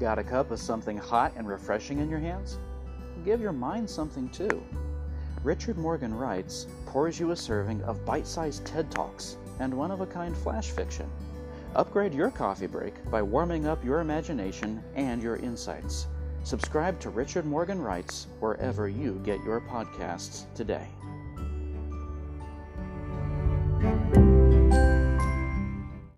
Got a cup of something hot and refreshing in your hands? Give your mind something too. Richard Morgan Writes pours you a serving of bite sized TED Talks and one of a kind flash fiction. Upgrade your coffee break by warming up your imagination and your insights. Subscribe to Richard Morgan Writes wherever you get your podcasts today.